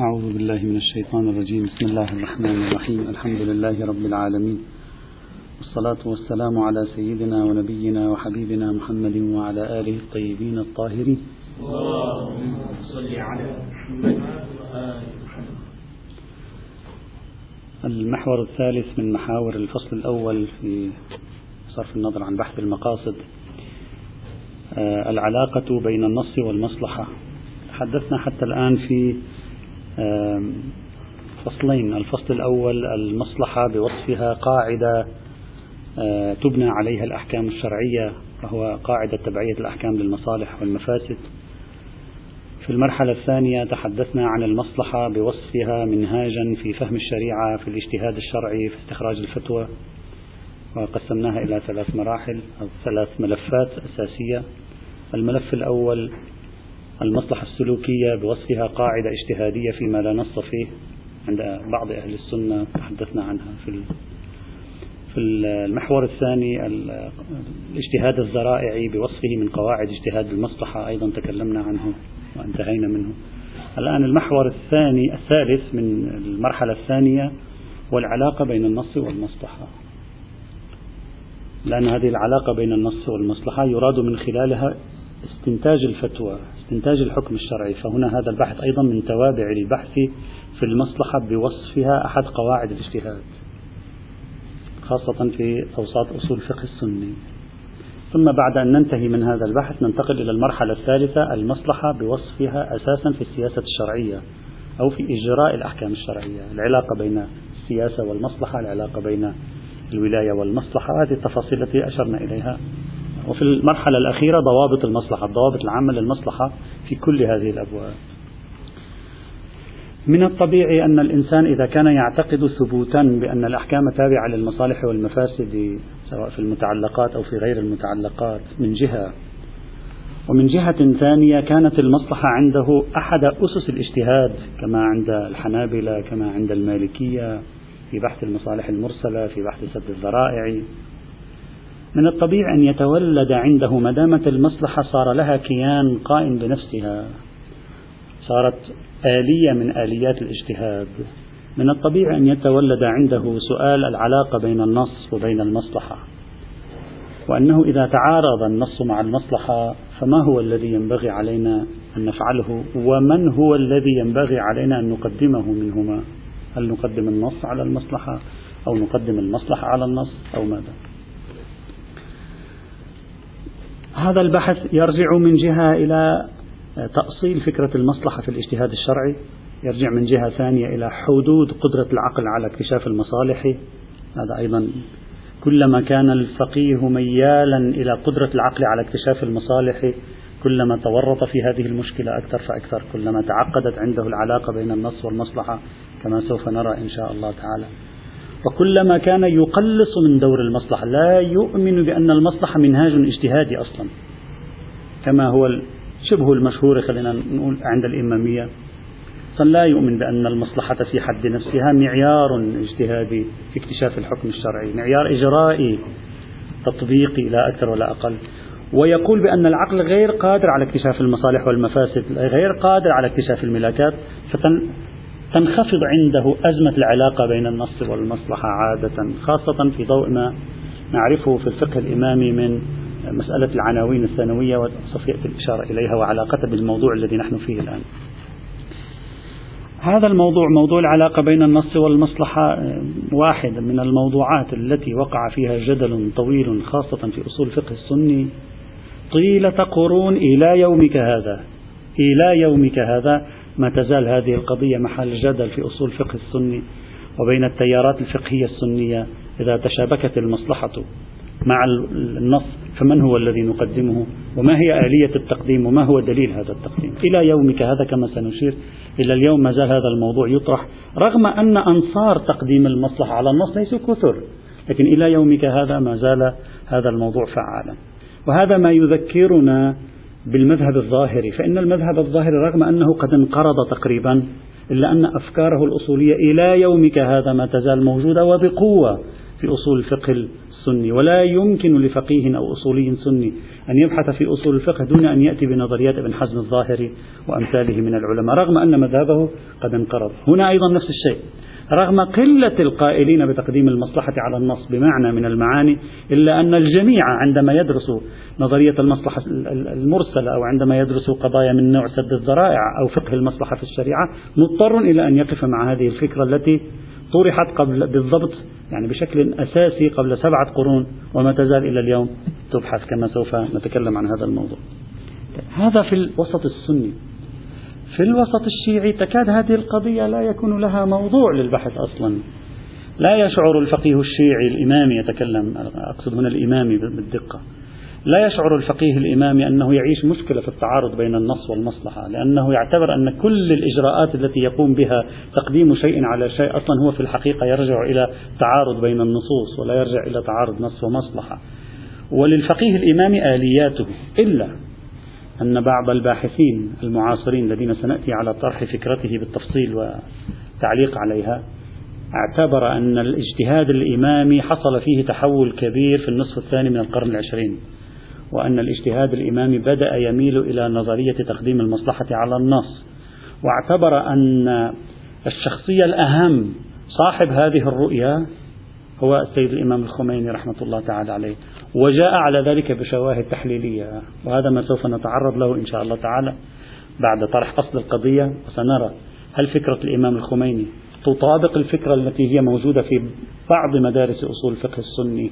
أعوذ بالله من الشيطان الرجيم. بسم الله الرحمن الرحيم. الحمد لله رب العالمين. والصلاة والسلام على سيدنا ونبينا وحبيبنا محمد وعلى آله الطيبين الطاهرين. المحور الثالث من محاور الفصل الأول في صرف النظر عن بحث المقاصد آه، العلاقة بين النص والمصلحة. تحدثنا حتى الآن في فصلين. الفصل الأول المصلحة بوصفها قاعدة تبنى عليها الأحكام الشرعية وهو قاعدة تبعية الأحكام للمصالح والمفاسد. في المرحلة الثانية تحدثنا عن المصلحة بوصفها منهاجا في فهم الشريعة في الاجتهاد الشرعي في استخراج الفتوى. وقسمناها إلى ثلاث مراحل أو ثلاث ملفات أساسية. الملف الأول المصلحة السلوكية بوصفها قاعدة اجتهادية فيما لا نص فيه عند بعض أهل السنة تحدثنا عنها في في المحور الثاني الاجتهاد الذرائعي بوصفه من قواعد اجتهاد المصلحة أيضا تكلمنا عنه وانتهينا منه. الآن المحور الثاني الثالث من المرحلة الثانية والعلاقة بين النص والمصلحة. لأن هذه العلاقة بين النص والمصلحة يراد من خلالها استنتاج الفتوى استنتاج الحكم الشرعي. فهنا هذا البحث أيضا من توابع البحث في المصلحة بوصفها أحد قواعد الاجتهاد خاصة في أوساط أصول الفقه السني. ثم بعد أن ننتهي من هذا البحث ننتقل إلى المرحلة الثالثة المصلحة بوصفها أساسا في السياسة الشرعية أو في إجراء الأحكام الشرعية. العلاقة بين السياسة والمصلحة العلاقة بين الولاية والمصلحة هذه التفاصيل التي أشرنا إليها. وفي المرحلة الأخيرة ضوابط المصلحة الضوابط العامة للمصلحة في كل هذه الأبواب. من الطبيعي أن الإنسان إذا كان يعتقد ثبوتا بأن الأحكام تابعة للمصالح والمفاسد سواء في المتعلقات أو في غير المتعلقات من جهة. ومن جهة ثانية كانت المصلحة عنده أحد أسس الاجتهاد كما عند الحنابلة كما عند المالكية في بحث المصالح المرسلة في بحث سد الذرائع. من الطبيعي أن يتولد عنده ما دامت المصلحة صار لها كيان قائم بنفسها. صارت آلية من آليات الاجتهاد. من الطبيعي أن يتولد عنده سؤال العلاقة بين النص وبين المصلحة. وأنه إذا تعارض النص مع المصلحة فما هو الذي ينبغي علينا أن نفعله؟ ومن هو الذي ينبغي علينا أن نقدمه منهما؟ هل نقدم النص على المصلحة أو نقدم المصلحة على النص أو ماذا؟ هذا البحث يرجع من جهة إلى تأصيل فكرة المصلحة في الاجتهاد الشرعي يرجع من جهة ثانية إلى حدود قدرة العقل على اكتشاف المصالح. هذا أيضا كلما كان الفقيه ميالا إلى قدرة العقل على اكتشاف المصالح كلما تورط في هذه المشكلة أكثر فأكثر كلما تعقدت عنده العلاقة بين النص والمصلحة كما سوف نرى إن شاء الله تعالى. وكلما كان يقلص من دور المصلحة. لا يؤمن بأن المصلحة منهاج اجتهادي أصلا. كما هو شبه المشهور خلينا نقول عند الإمامية. لا يؤمن بأن المصلحة في حد نفسها معيار اجتهادي في اكتشاف الحكم الشرعي معيار إجرائي تطبيقي لا أكثر ولا أقل. ويقول بأن العقل غير قادر على اكتشاف المصالح والمفاسد غير قادر على اكتشاف الملاكات. فتنخفض عنده أزمة العلاقة بين النص والمصلحة عادة خاصة في ضوء ما نعرفه في الفقه الإمامي من مسألة العناوين الثانوية وسوف يأتي الإشارة إليها وعلاقتها بالموضوع الذي نحن فيه الآن. هذا الموضوع موضوع العلاقة بين النص والمصلحة واحد من الموضوعات التي وقع فيها جدل طويل خاصة في أصول الفقه السني. طيلة قرون إلى يومك هذا إلى يومك هذا ما تزال هذه القضية محل جدل في أصول الفقه السني وبين التيارات الفقهية السنية إذا تشابكت المصلحة مع النص فمن هو الذي نقدمه؟ وما هي آلية التقديم؟ وما هو دليل هذا التقديم؟ إلى يومك هذا كما سنشير إلى اليوم ما زال هذا الموضوع يطرح رغم أن أنصار تقديم المصلحة على النص ليسوا كثر لكن إلى يومك هذا ما زال هذا الموضوع فعالا. وهذا ما يذكرنا بالمذهب الظاهري فإن المذهب الظاهري رغم أنه قد انقرض تقريبا إلا أن أفكاره الأصولية إلى يومك هذا ما تزال موجودة وبقوة في أصول الفقه السني. ولا يمكن لفقيه أو أصولي سني أن يبحث في أصول الفقه دون أن يأتي بنظريات ابن حزم الظاهري وأمثاله من العلماء رغم أن مذهبه قد انقرض. هنا أيضا نفس الشيء. رغم قلة القائلين بتقديم المصلحة على النص بمعنى من المعاني إلا أن الجميع عندما يدرسوا نظرية المصلحة المرسلة أو عندما يدرسوا قضايا من نوع سد الذرائع أو فقه المصلحة في الشريعة مضطر إلى أن يقف مع هذه الفكرة التي طرحت قبل بالضبط يعني بشكل أساسي قبل سبعة قرون وما تزال إلى اليوم تبحث كما سوف نتكلم عن هذا الموضوع. هذا في الوسط السني. في الوسط الشيعي تكاد هذه القضية لا يكون لها موضوع للبحث أصلا. لا يشعر الفقيه الشيعي الإمامي يتكلم أقصد هنا الإمامي بالدقة. لا يشعر الفقيه الإمامي أنه يعيش مشكلة في التعارض بين النص والمصلحة لأنه يعتبر أن كل الإجراءات التي يقوم بها تقديم شيء على شيء أصلا هو في الحقيقة يرجع إلى تعارض بين النصوص ولا يرجع إلى تعارض نص ومصلحة. وللفقيه الإمامي آلياته إلا أن بعض الباحثين المعاصرين الذين سنأتي على طرح فكرته بالتفصيل وتعليق عليها اعتبر أن الاجتهاد الإمامي حصل فيه تحول كبير في النصف الثاني من القرن العشرين وأن الاجتهاد الإمامي بدأ يميل إلى نظرية تقديم المصلحة على النص واعتبر أن الشخصية الأهم صاحب هذه الرؤية هو السيد الإمام الخميني رحمة الله تعالى عليه. وجاء على ذلك بشواهد تحليلية وهذا ما سوف نتعرض له إن شاء الله تعالى بعد طرح أصل القضية وسنرى هل فكرة الإمام الخميني تطابق الفكرة التي هي موجودة في بعض مدارس أصول الفقه السني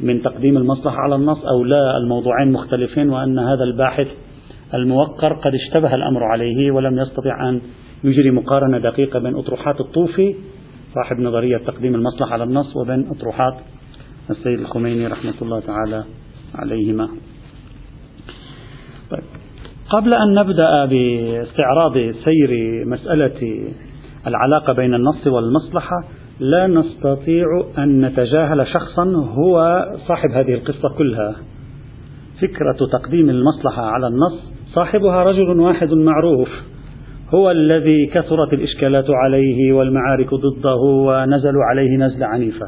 من تقديم المصلحة على النص أو لا الموضوعين مختلفين وأن هذا الباحث الموقر قد اشتبه الأمر عليه ولم يستطع أن يجري مقارنة دقيقة بين أطروحات الطوفي صاحب نظرية تقديم المصلحة على النص وبين أطروحات السيد الخميني رحمة الله تعالى عليهما. طيب. قبل أن نبدأ باستعراض سير مسألة العلاقة بين النص والمصلحة لا نستطيع أن نتجاهل شخصا هو صاحب هذه القصة كلها. فكرة تقديم المصلحة على النص صاحبها رجل واحد معروف. هو الذي كثرت الإشكالات عليه والمعارك ضده ونزلوا عليه نزلة عنيفة.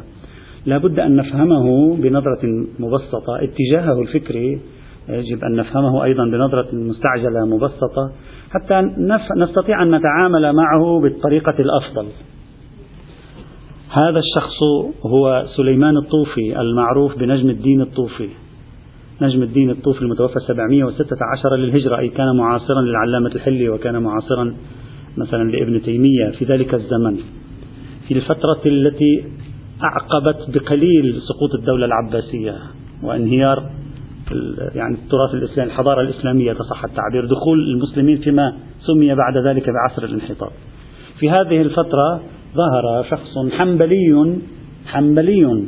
لا بد أن نفهمه بنظرة مبسطة. اتجاهه الفكري يجب أن نفهمه أيضا بنظرة مستعجلة مبسطة. حتى نستطيع أن نتعامل معه بالطريقة الأفضل. هذا الشخص هو سليمان الطوفي المعروف بنجم الدين الطوفي. نجم الدين الطوفي المتوفى 716 للهجرة. أي كان معاصرا للعلامة الحلي وكان معاصرا مثلا لابن تيمية في ذلك الزمن. في الفترة التي أعقبت بقليل سقوط الدولة العباسية وانهيار يعني التراث الإسلامي الحضارة الإسلامية تصح التعبير. دخول المسلمين فيما سمي بعد ذلك بعصر الانحطاط. في هذه الفترة ظهر شخص حنبلي حنبلي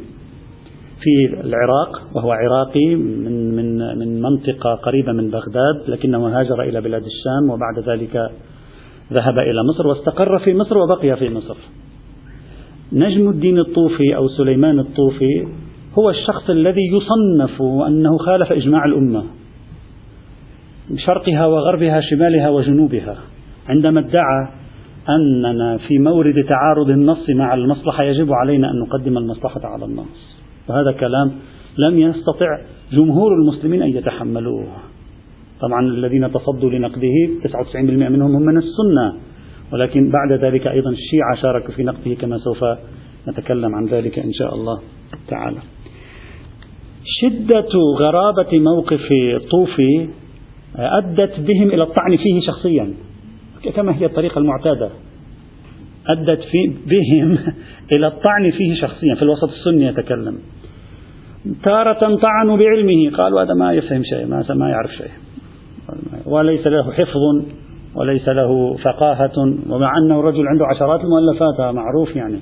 في العراق وهو عراقي من من من منطقة قريبة من بغداد لكنه هاجر إلى بلاد الشام وبعد ذلك ذهب إلى مصر واستقر في مصر وبقي في مصر. نجم الدين الطوفي أو سليمان الطوفي هو الشخص الذي يصنف أنه خالف إجماع الأمة شرقها وغربها شمالها وجنوبها عندما ادعى أننا في مورد تعارض النص مع المصلحة يجب علينا أن نقدم المصلحة على النص. وهذا كلام لم يستطع جمهور المسلمين أن يتحملوه. طبعا الذين تصدوا لنقده 99% منهم هم من السنة. ولكن بعد ذلك أيضا الشيعة شاركوا في نقده كما سوف نتكلم عن ذلك إن شاء الله تعالى. شدة غرابة موقف طوفي أدت بهم إلى الطعن فيه شخصيا. كما هي الطريقة المعتادة. أدت في بهم إلى الطعن فيه شخصيا. في الوسط السني يتكلم. تارة طعنوا بعلمه. قالوا هذا ما يفهم شيء ما, ما يعرف شيء. وليس له حفظ. وليس له فقاهة ومع أنه رجل عنده عشرات المؤلفات معروف يعني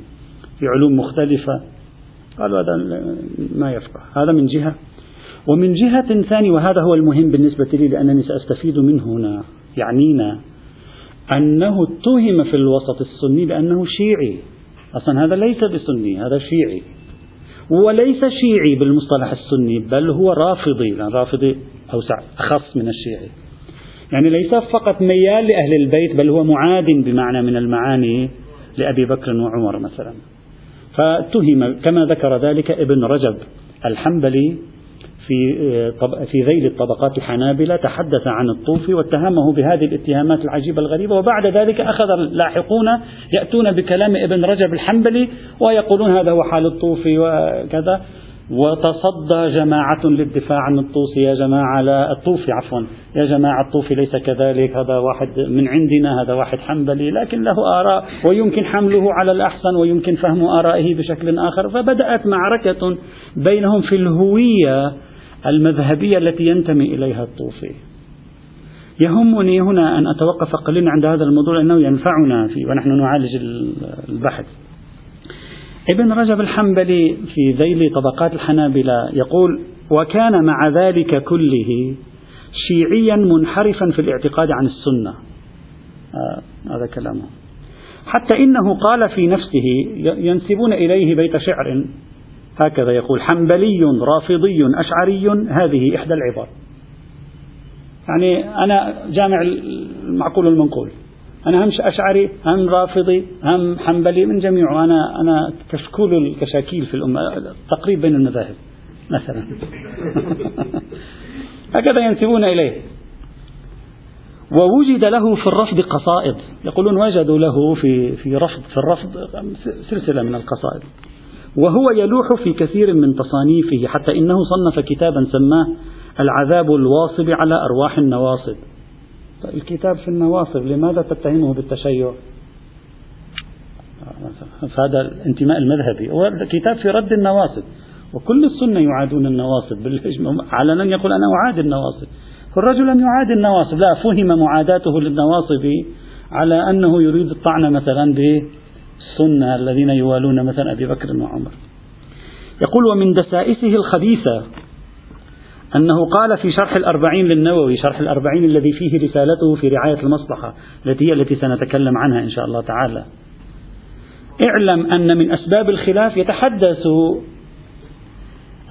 في علوم مختلفة. قالوا هذا ما يفقه. هذا من جهة. ومن جهة ثانية وهذا هو المهم بالنسبة لي لأنني سأستفيد منه هنا يعنينا أنه اتهم في الوسط السني بأنه شيعي. أصلا هذا ليس بسني هذا شيعي. وليس شيعي بالمصطلح السني بل هو رافضي. لأن رافضي أوسع أخص من الشيعي. يعني ليس فقط ميال لأهل البيت بل هو معاد بمعنى من المعاني لأبي بكر وعمر مثلا. فاتهم كما ذكر ذلك ابن رجب الحنبلي في في ذيل الطبقات الحنابلة تحدث عن الطوفي واتهمه بهذه الاتهامات العجيبة الغريبة وبعد ذلك أخذ اللاحقون يأتون بكلام ابن رجب الحنبلي ويقولون هذا هو حال الطوفي وكذا. وتصدى جماعة للدفاع عن الطوسي يا جماعة لا الطوفي عفوا. يا جماعة الطوفي ليس كذلك. هذا واحد من عندنا هذا واحد حنبلي لكن له آراء ويمكن حمله على الأحسن ويمكن فهم آرائه بشكل آخر. فبدأت معركة بينهم في الهوية المذهبية التي ينتمي إليها الطوفي يهمني هنا أن أتوقف قليلا عند هذا الموضوع لأنه ينفعنا في ونحن نعالج البحث. ابن رجب الحنبلي في ذيل طبقات الحنابلة يقول وكان مع ذلك كله شيعيا منحرفا في الاعتقاد عن السنة. آه هذا كلامه. حتى إنه قال في نفسه ينسبون إليه بيت شعر. هكذا يقول حنبلي رافضي أشعري هذه إحدى العبار. يعني أنا جامع المعقول المنقول أنا هم أشعري هم رافضي هم حنبلي من جميع أنا أنا كشكول الكشاكيل في الأمة تقريب بين المذاهب مثلا. هكذا ينسبون إليه. ووجد له في الرفض قصائد. يقولون وجدوا له في في رفض في الرفض سلسلة من القصائد. وهو يلوح في كثير من تصانيفه حتى إنه صنف كتابا سماه العذاب الواصب على أرواح النواصب. الكتاب في النواصب لماذا تتهمه بالتشيع؟ هذا الانتماء المذهبي. هو كتاب في رد النواصب. وكل السنة يعادون النواصب. علنا يقول أنا أعاد النواصب. الرجل لم يعاد النواصب. لا فهم معاداته للنواصب على أنه يريد الطعن مثلا بالسنة الذين يوالون مثلا أبي بكر وعمر. يقول ومن دسائسه الخبيثة أنه قال في شرح الأربعين للنووي شرح الأربعين الذي فيه رسالته في رعاية المصلحة التي هي التي سنتكلم عنها إن شاء الله تعالى. اعلم أن من أسباب الخلاف يتحدث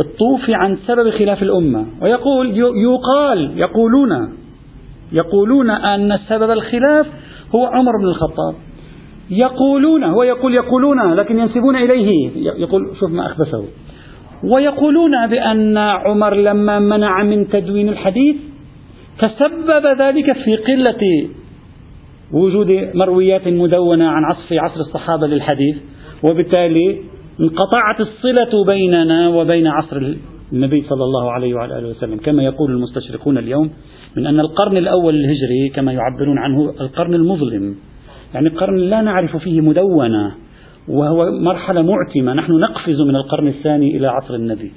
الطوفي عن سبب خلاف الأمة ويقول يقال يقولون يقولون أن سبب الخلاف هو عمر بن الخطاب. يقولون هو يقول يقولون لكن ينسبون إليه. يقول شوف ما أخبثه. ويقولون بأن عمر لما منع من تدوين الحديث تسبب ذلك في قلة وجود مرويات مدونة عن عصف عصر الصحابة للحديث وبالتالي انقطعت الصلة بيننا وبين عصر النبي صلى الله عليه وعلى آله وسلم. كما يقول المستشرقون اليوم من أن القرن الأول الهجري كما يعبرون عنه القرن المظلم. يعني القرن لا نعرف فيه مدونة. وهو مرحلة معتمة. نحن نقفز من القرن الثاني إلى عصر النبي.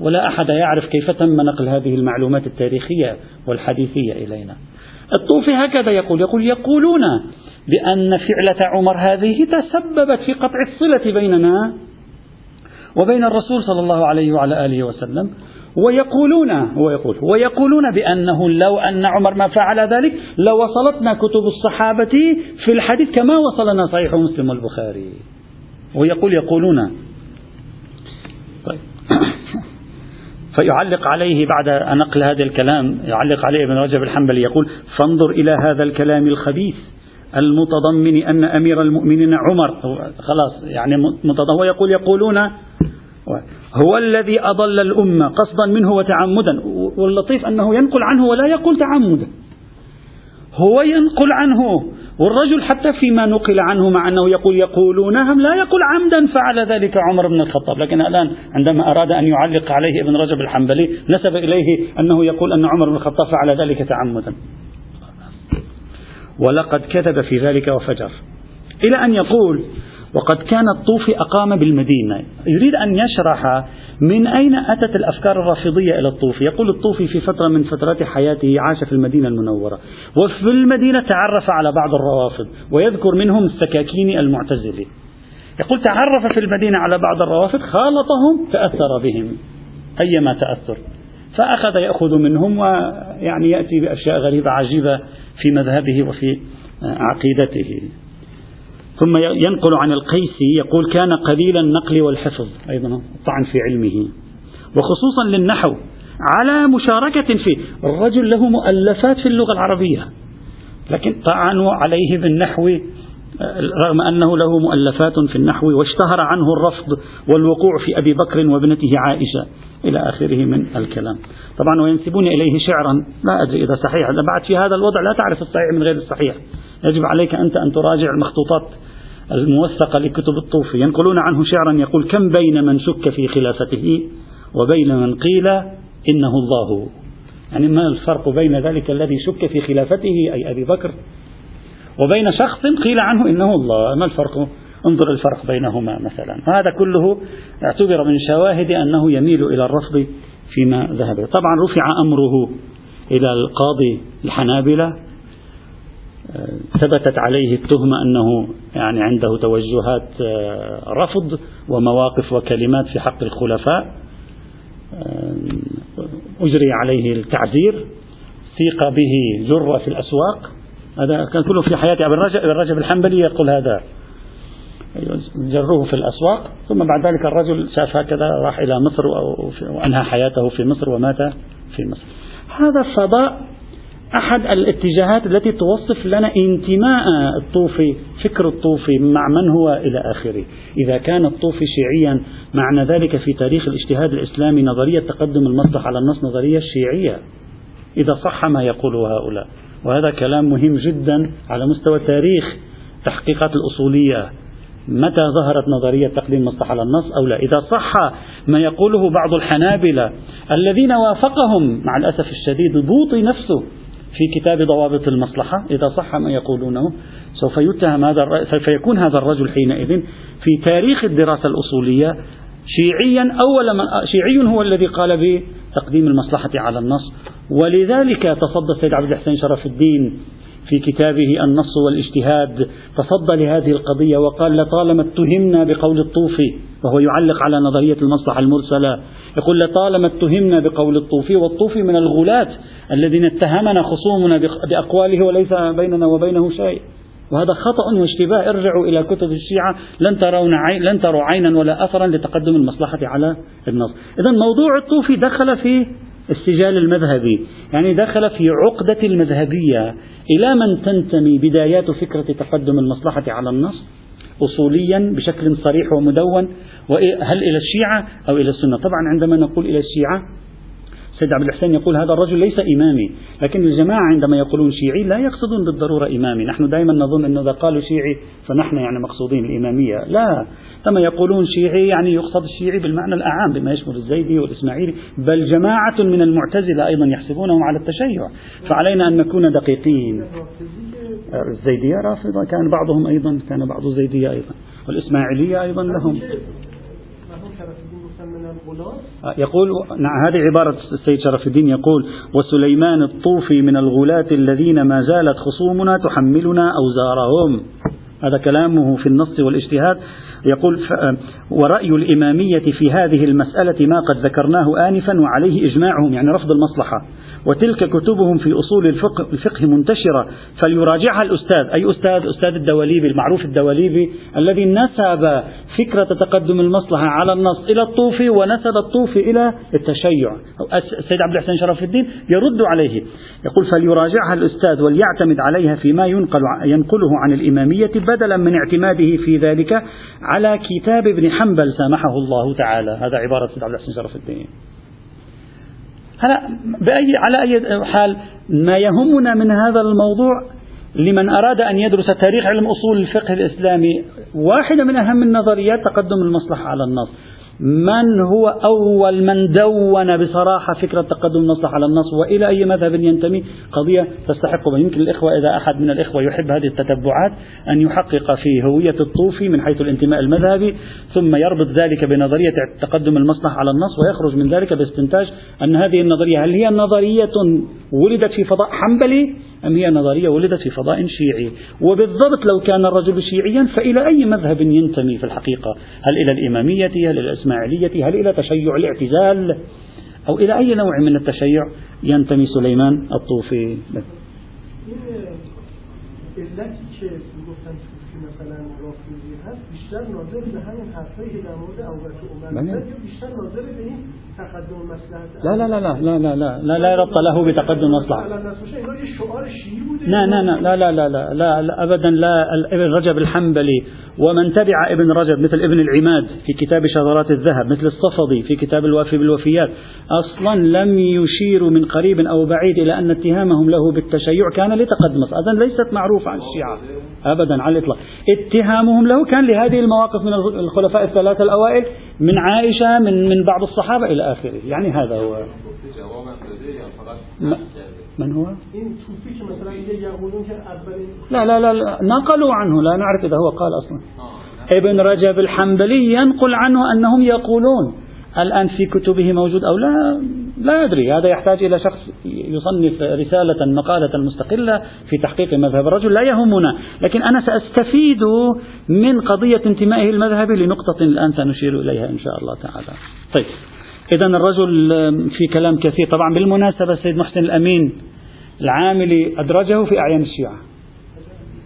ولا أحد يعرف كيف تم نقل هذه المعلومات التاريخية والحديثية إلينا. الطوفي هكذا يقول. يقول يقولون بأن فعلة عمر هذه تسببت في قطع الصلة بيننا وبين الرسول صلى الله عليه وعلى آله وسلم. ويقولون هو يقول ويقولون بأنه لو أن عمر ما فعل ذلك لوصلتنا كتب الصحابة في الحديث كما وصلنا صحيح مسلم والبخاري. ويقول يقولون. طيب. فيعلق عليه بعد نقل هذا الكلام يعلق عليه ابن رجب الحنبلي يقول فانظر إلى هذا الكلام الخبيث المتضمن أن أمير المؤمنين عمر. خلاص يعني هو يقول يقولون هو الذي أضل الأمة قصدا منه وتعمدا. واللطيف أنه ينقل عنه ولا يقول تعمدا هو ينقل عنه. والرجل حتى فيما نقل عنه مع أنه يقول يقولونهم لا يقول عمدا فعل ذلك عمر بن الخطاب. لكن الآن عندما أراد أن يعلق عليه ابن رجب الحنبلي نسب إليه أنه يقول أن عمر بن الخطاب فعل ذلك تعمدا. ولقد كذب في ذلك وفجر. إلى أن يقول وقد كان الطوفي أقام بالمدينة. يريد أن يشرح من أين أتت الأفكار الرافضية إلى الطوفي؟ يقول الطوفي في فترة من فترات حياته عاش في المدينة المنورة وفي المدينة تعرف على بعض الروافض ويذكر منهم السكاكين المعتزلي يقول تعرف في المدينة على بعض الروافض خالطهم تأثر بهم أيما تأثر. فأخذ يأخذ منهم ويعني يأتي بأشياء غريبة عجيبة في مذهبه وفي عقيدته. ثم ينقل عن القيسي يقول كان قليل النقل والحفظ. أيضا طعن في علمه. وخصوصا للنحو. على مشاركة فيه الرجل له مؤلفات في اللغة العربية. لكن طعنوا عليه بالنحو رغم أنه له مؤلفات في النحو واشتهر عنه الرفض والوقوع في أبي بكر وابنته عائشة. إلى آخره من الكلام. طبعا وينسبون إليه شعرا. لا أدري إذا صحيح. بعد في هذا الوضع لا تعرف الصحيح من غير الصحيح. يجب عليك أنت أن تراجع المخطوطات الموثقة لكتب الطوفي ينقلون عنه شعرا يقول كم بين من شك في خلافته وبين من قيل إنه الله؟ يعني ما الفرق بين ذلك الذي شك في خلافته أي أبي بكر وبين شخص قيل عنه إنه الله؟ ما الفرق؟ انظر الفرق بينهما مثلا. هذا كله اعتبر من شواهد أنه يميل إلى الرفض فيما ذهب. طبعا رفع أمره إلى القاضي الحنابلة ثبتت عليه التهمة أنه يعني عنده توجهات آه، رفض ومواقف وكلمات في حق الخلفاء آه، أجري عليه التعزير سيق به جرة في الأسواق. هذا كان كله في حياة أبي الرجب, الرجب الحنبلي يقول هذا. جروه في الأسواق ثم بعد ذلك الرجل شاف هكذا راح إلى مصر وأنهى حياته في مصر ومات في مصر. هذا فضاء أحد الاتجاهات التي توصف لنا انتماء الطوفي فكر الطوفي مع من هو إلى آخره. إذا كان الطوفي شيعيا معنى ذلك في تاريخ الاجتهاد الإسلامي نظرية تقدم المصلحة على النص نظرية شيعية. إذا صح ما يقوله هؤلاء. وهذا كلام مهم جدا على مستوى تاريخ تحقيقات الأصولية. متى ظهرت نظرية تقديم المصلحة على النص أو لا؟ إذا صح ما يقوله بعض الحنابلة الذين وافقهم مع الأسف الشديد البوطي نفسه في كتاب ضوابط المصلحة إذا صح ما يقولونه سوف يتهم هذا سوف يكون هذا الرجل حينئذ في تاريخ الدراسة الأصولية شيعيا أول من شيعي هو الذي قال بتقديم المصلحة على النص. ولذلك تصدى السيد عبد الحسين شرف الدين في كتابه النص والاجتهاد تصدى لهذه القضية وقال لطالما اتهمنا بقول الطوفي وهو يعلق على نظرية المصلحة المرسلة يقول لطالما اتهمنا بقول الطوفي والطوفي من الغلاة الذين اتهمنا خصومنا بأقواله وليس بيننا وبينه شيء. وهذا خطأ واشتباه. ارجعوا إلى كتب الشيعة لن ترون عين لن تروا عينا ولا أثرا لتقدم المصلحة على النص. إذا موضوع الطوفي دخل في السجال المذهبي. يعني دخل في عقدة المذهبية إلى من تنتمي بدايات فكرة تقدم المصلحة على النص أصوليا بشكل صريح ومدون هل إلى الشيعة أو إلى السنة؟ طبعا عندما نقول إلى الشيعة سيد عبد الحسين يقول هذا الرجل ليس إمامي لكن الجماعة عندما يقولون شيعي لا يقصدون بالضرورة إمامي. نحن دائما نظن أنه إذا قالوا شيعي فنحن يعني مقصودين الإمامية. لا لما يقولون شيعي يعني يقصد الشيعي بالمعنى الأعام بما يشمل الزيدي والإسماعيلي. بل جماعة من المعتزلة أيضا يحسبونهم على التشيع. فعلينا أن نكون دقيقين. الزيدية رافضة كان بعضهم أيضا كان بعض الزيدية أيضا. والإسماعيلية أيضا لهم. يقول نعم هذه عبارة السيد شرف الدين يقول وسليمان الطوفي من الغلاة الذين ما زالت خصومنا تحملنا أوزارهم. هذا كلامه في النص والإجتهاد. يقول ورأي الإمامية في هذه المسألة ما قد ذكرناه آنفا وعليه إجماعهم. يعني رفض المصلحة. وتلك كتبهم في أصول الفقه, الفقه منتشرة. فليراجعها الأستاذ. أي أستاذ؟ أستاذ الدواليبي المعروف الدواليبي الذي نسب فكرة تقدم المصلحة على النص إلى الطوفي ونسب الطوفي إلى التشيع. السيد عبد الحسين شرف الدين يرد عليه. يقول فليراجعها الأستاذ وليعتمد عليها فيما ينقل ينقله عن الإمامية بدلا من اعتماده في ذلك على كتاب ابن حنبل سامحه الله تعالى. هذا عبارة السيد عبد الحسين شرف الدين. هلا بأي على أي حال ما يهمنا من هذا الموضوع لمن أراد أن يدرس تاريخ علم أصول الفقه الإسلامي واحدة من أهم النظريات تقدم المصلحة على النص. من هو أول من دون بصراحة فكرة تقدم المصلحة على النص وإلى أي مذهب ينتمي؟ قضية تستحق يمكن الإخوة إذا أحد من الإخوة يحب هذه التتبعات أن يحقق في هوية الطوفي من حيث الانتماء المذهبي ثم يربط ذلك بنظرية تقدم المصلحة على النص ويخرج من ذلك باستنتاج أن هذه النظرية هل هي نظرية ولدت في فضاء حنبلي؟ أم هي نظرية ولدت في فضاء شيعي؟ وبالضبط لو كان الرجل شيعيا فإلى أي مذهب ينتمي في الحقيقة؟ هل إلى الإمامية؟ هل إلى الإسماعيلية؟ هل إلى تشيع الاعتزال؟ أو إلى أي نوع من التشيع ينتمي سليمان الطوفي؟ بیشتر ناظر به همین حرفایی که در مورد بله. بیشتر ناظر به این تقدم مسلحت لا لا لا لا لا لا لا لا لا ربط له بتقدم مصلحة لا لا لا لا لا لا لا لا أبدا لا ابن رجب الحنبلي ومن تبع ابن رجب مثل ابن العماد في كتاب شذرات الذهب مثل الصفدي في كتاب الوافي بالوفيات أصلا لم يشيروا من قريب أو بعيد إلى أن اتهامهم له بالتشيع كان لتقدم أذن ليست معروفة عن الشيعة أبدا على الإطلاق. اتهامهم له كان لهذه المواقف من الخلفاء الثلاثة الأوائل من عائشة من من بعض الصحابة إلى آخره. يعني هذا هو. من هو؟ لا لا لا, لا نقلوا عنه. لا نعرف إذا هو قال أصلا. ابن رجب الحنبلي ينقل عنه أنهم يقولون الآن في كتبه موجود أو لا لا أدري. هذا يحتاج إلى شخص يصنف رسالة مقالة مستقلة في تحقيق مذهب الرجل. لا يهمنا لكن أنا سأستفيد من قضية انتمائه المذهبي لنقطة الآن سنشير إليها إن شاء الله تعالى. طيب إذا الرجل في كلام كثير. طبعا بالمناسبة السيد محسن الأمين العاملي أدرجه في أعيان الشيعة.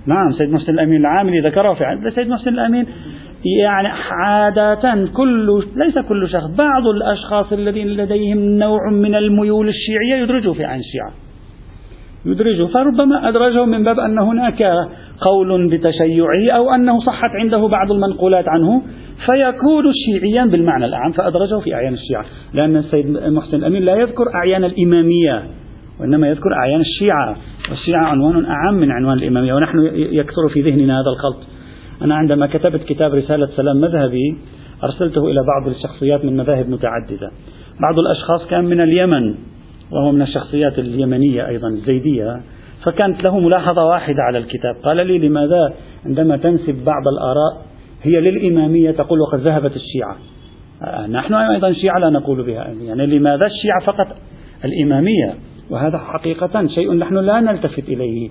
نعم سيد محسن الأمين العاملي ذكره في سيد محسن الأمين يعني عادة كل ليس كل شخص بعض الأشخاص الذين لديهم نوع من الميول الشيعية يدرجوا في عين الشيعة. يدرجه فربما أدرجه من باب أن هناك قول بتشيعه أو أنه صحت عنده بعض المنقولات عنه فيكون شيعيا بالمعنى الأعم فأدرجه في أعيان الشيعة. لأن السيد محسن الأمين لا يذكر أعيان الإمامية وإنما يذكر أعيان الشيعة. والشيعة عنوان أعم من عنوان الإمامية ونحن يكثر في ذهننا هذا الخلط. أنا عندما كتبت كتاب رسالة سلام مذهبي أرسلته إلى بعض الشخصيات من مذاهب متعددة. بعض الأشخاص كان من اليمن وهو من الشخصيات اليمنية أيضا الزيدية. فكانت له ملاحظة واحدة على الكتاب. قال لي لماذا عندما تنسب بعض الآراء هي للإمامية تقول وقد ذهبت الشيعة؟ آه، نحن أيضا شيعة لا نقول بها. يعني لماذا الشيعة فقط الإمامية؟ وهذا حقيقة شيء نحن لا نلتفت إليه.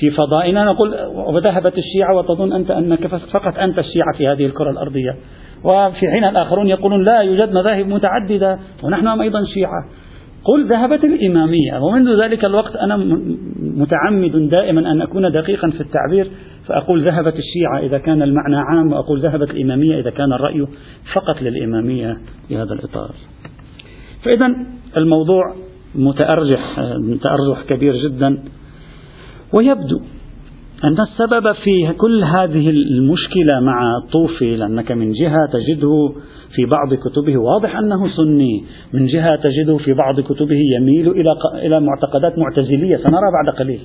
في فضائنا نقول وذهبت الشيعة وتظن أنت أنك فقط أنت الشيعة في هذه الكرة الأرضية. وفي حين الآخرون يقولون لا يوجد مذاهب متعددة ونحن أيضا شيعة. قل ذهبت الإمامية ومنذ ذلك الوقت أنا متعمد دائما أن أكون دقيقا في التعبير فأقول ذهبت الشيعة إذا كان المعنى عام وأقول ذهبت الإمامية إذا كان الرأي فقط للإمامية في هذا الإطار. فإذا الموضوع متأرجح تأرجح كبير جدا. ويبدو أن السبب في كل هذه المشكلة مع الطوفي لأنك من جهة تجده في بعض كتبه واضح أنه سني من جهة تجده في بعض كتبه يميل إلى إلى معتقدات معتزلية سنرى بعد قليل.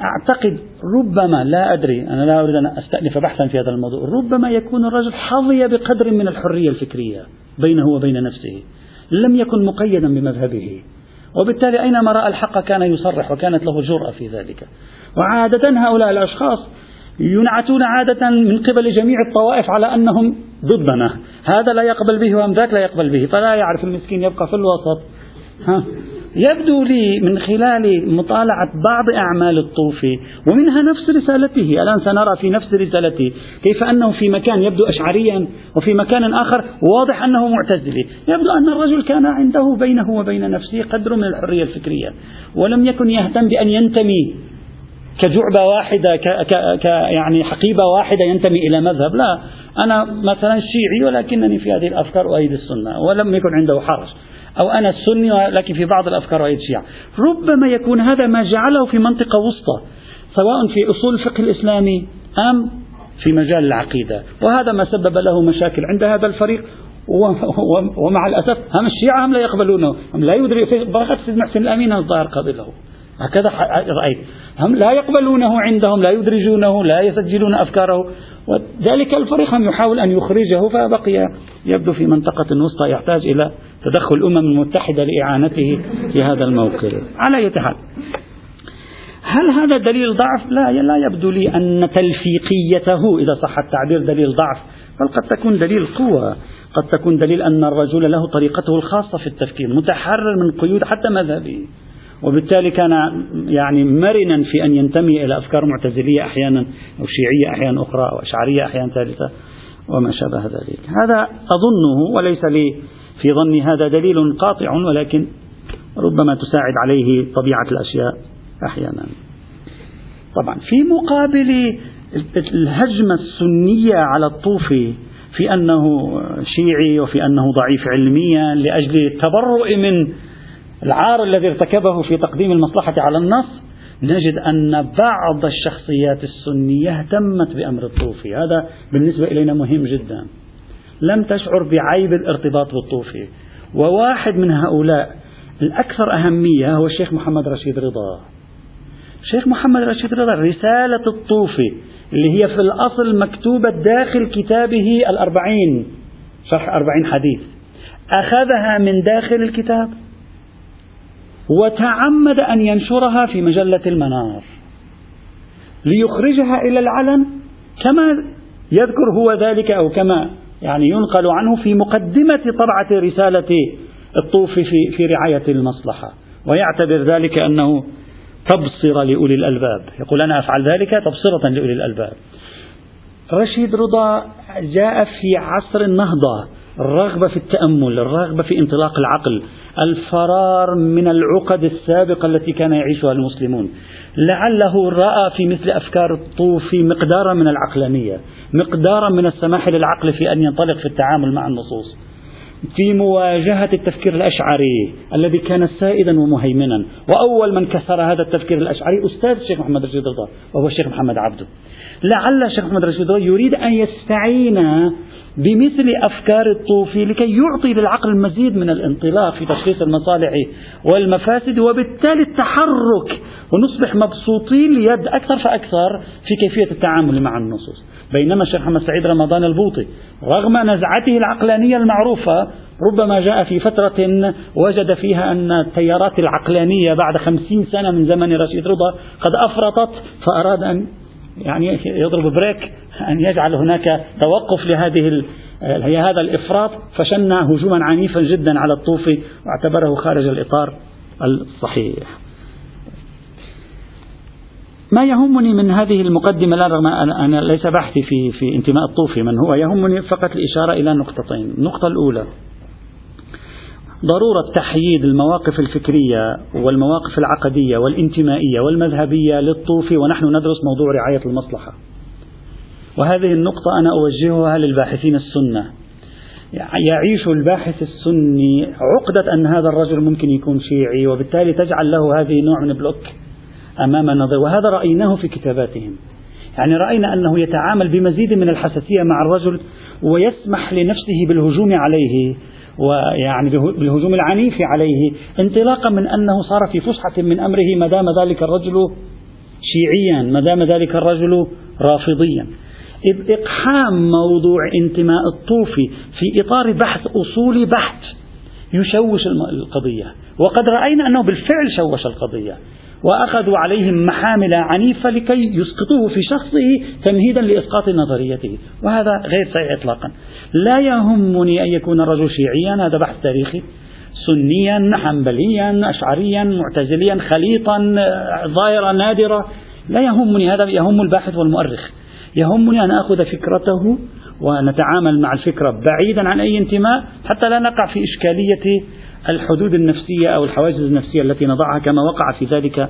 أعتقد ربما لا أدري أنا لا أريد أن أستأنف بحثا في هذا الموضوع ربما يكون الرجل حظي بقدر من الحرية الفكرية بينه وبين نفسه لم يكن مقيدا بمذهبه. وبالتالي أينما رأى الحق كان يصرح وكانت له جرأة في ذلك. وعادة هؤلاء الأشخاص ينعتون عادة من قبل جميع الطوائف على أنهم ضدنا. هذا لا يقبل به وأم ذاك لا يقبل به. فلا يعرف المسكين يبقى في الوسط. يبدو لي من خلال مطالعة بعض أعمال الطوفي ومنها نفس رسالته. الآن سنرى في نفس رسالته كيف أنه في مكان يبدو أشعريا وفي مكان آخر واضح أنه معتزلي. يبدو أن الرجل كان عنده بينه وبين نفسه قدر من الحرية الفكرية ولم يكن يهتم بأن ينتمي كجعبة واحدة ك ك ك يعني حقيبة واحدة ينتمي إلى مذهب. لا أنا مثلا شيعي ولكنني في هذه الأفكار أؤيد السنة ولم يكن عنده حرج. أو أنا السني ولكن في بعض الأفكار أؤيد الشيعة ربما يكون هذا ما جعله في منطقة وسطى سواء في أصول الفقه الإسلامي أم في مجال العقيدة. وهذا ما سبب له مشاكل عند هذا الفريق. ومع الأسف هم الشيعة هم لا يقبلونه. هم لا يدري فقط سيد محسن الأمين الظاهر قبله هكذا رأيت. هم لا يقبلونه عندهم لا يدرجونه لا يسجلون أفكاره. وذلك الفريق هم يحاول أن يخرجه فبقي يبدو في منطقة وسطى يحتاج إلى تدخل الأمم المتحدة لإعانته في هذا الموقف. على حال هل هذا دليل ضعف؟ لا لا يبدو لي أن تلفيقيته إذا صح التعبير دليل ضعف بل قد تكون دليل قوة. قد تكون دليل أن الرجل له طريقته الخاصة في التفكير متحرر من قيود حتى مذهبه. وبالتالي كان يعني مرنا في أن ينتمي إلى أفكار معتزلية أحيانا أو شيعية أحيانا أخرى أو أشعرية أحيانا ثالثة وما شابه ذلك. هذا أظنه وليس لي في ظني هذا دليل قاطع ولكن ربما تساعد عليه طبيعة الأشياء أحيانا. طبعا في مقابل الهجمة السنية على الطوفي في أنه شيعي وفي أنه ضعيف علميا لأجل التبرؤ من العار الذي ارتكبه في تقديم المصلحة على النص نجد أن بعض الشخصيات السنية اهتمت بأمر الطوفي. هذا بالنسبة إلينا مهم جدا. لم تشعر بعيب الارتباط بالطوفي. وواحد من هؤلاء الأكثر أهمية هو الشيخ محمد رشيد رضا. الشيخ محمد رشيد رضا رسالة الطوفي اللي هي في الأصل مكتوبة داخل كتابه الأربعين شرح أربعين حديث. أخذها من داخل الكتاب. وتعمد أن ينشرها في مجلة المنار ليخرجها إلى العلن كما يذكر هو ذلك أو كما يعني ينقل عنه في مقدمة طبعة رسالة الطوفي في, في رعاية المصلحة. ويعتبر ذلك أنه تبصر لأولي الألباب. يقول أنا أفعل ذلك تبصرة لأولي الألباب. رشيد رضا جاء في عصر النهضة. الرغبة في التأمل الرغبة في انطلاق العقل الفرار من العقد السابقة التي كان يعيشها المسلمون. لعله رأى في مثل أفكار الطوفي مقدارا من العقلانية مقدارا من السماح للعقل في أن ينطلق في التعامل مع النصوص. في مواجهة التفكير الأشعري الذي كان سائدا ومهيمنا وأول من كسر هذا التفكير الأشعري أستاذ الشيخ محمد رشيد رضا وهو الشيخ محمد عبده. لعل الشيخ محمد رشيد رضا يريد أن يستعين بمثل أفكار الطوفي لكي يعطي للعقل المزيد من الانطلاق في تشخيص المصالح والمفاسد وبالتالي التحرك ونصبح مبسوطين ليد أكثر فأكثر في كيفية التعامل مع النصوص. بينما الشيخ محمد سعيد رمضان البوطي رغم نزعته العقلانية المعروفة ربما جاء في فترة وجد فيها أن التيارات العقلانية بعد خمسين سنة من زمن رشيد رضا قد أفرطت فأراد أن يعني يضرب brake أن يجعل هناك توقف لهذه هذا الإفراط فشن هجوما عنيفا جدا على الطوفي واعتبره خارج الإطار الصحيح. ما يهمني من هذه المقدمة لا رغم أنا ليس بحثي في في انتماء الطوفي من هو يهمني فقط الإشارة إلى نقطتين. النقطة الأولى ضرورة تحييد المواقف الفكرية والمواقف العقدية والانتمائية والمذهبية للطوفي ونحن ندرس موضوع رعاية المصلحة. وهذه النقطة أنا أوجهها للباحثين السنة. يعيش الباحث السني عقدة أن هذا الرجل ممكن يكون شيعي وبالتالي تجعل له هذه نوع من بلوك أمام النظر وهذا رأيناه في كتاباتهم. يعني رأينا أنه يتعامل بمزيد من الحساسية مع الرجل ويسمح لنفسه بالهجوم عليه. ويعني بالهجوم العنيف عليه انطلاقا من أنه صار في فسحة من أمره ما دام ذلك الرجل شيعيا ما دام ذلك الرجل رافضيا. إذ إقحام موضوع انتماء الطوفي في إطار بحث أصولي بحت يشوش القضية. وقد رأينا أنه بالفعل شوش القضية. وأخذوا عليهم محامل عنيفة لكي يسقطوه في شخصه تمهيدا لإسقاط نظريته. وهذا غير صحيح إطلاقا. لا يهمني أن يكون الرجل شيعيا هذا بحث تاريخي. سنيا حنبليا أشعريا معتزليا خليطا ظاهرة نادرة لا يهمني هذا يهم الباحث والمؤرخ. يهمني أن أخذ فكرته ونتعامل مع الفكرة بعيدا عن أي انتماء حتى لا نقع في إشكالية الحدود النفسية أو الحواجز النفسية التي نضعها كما وقع في ذلك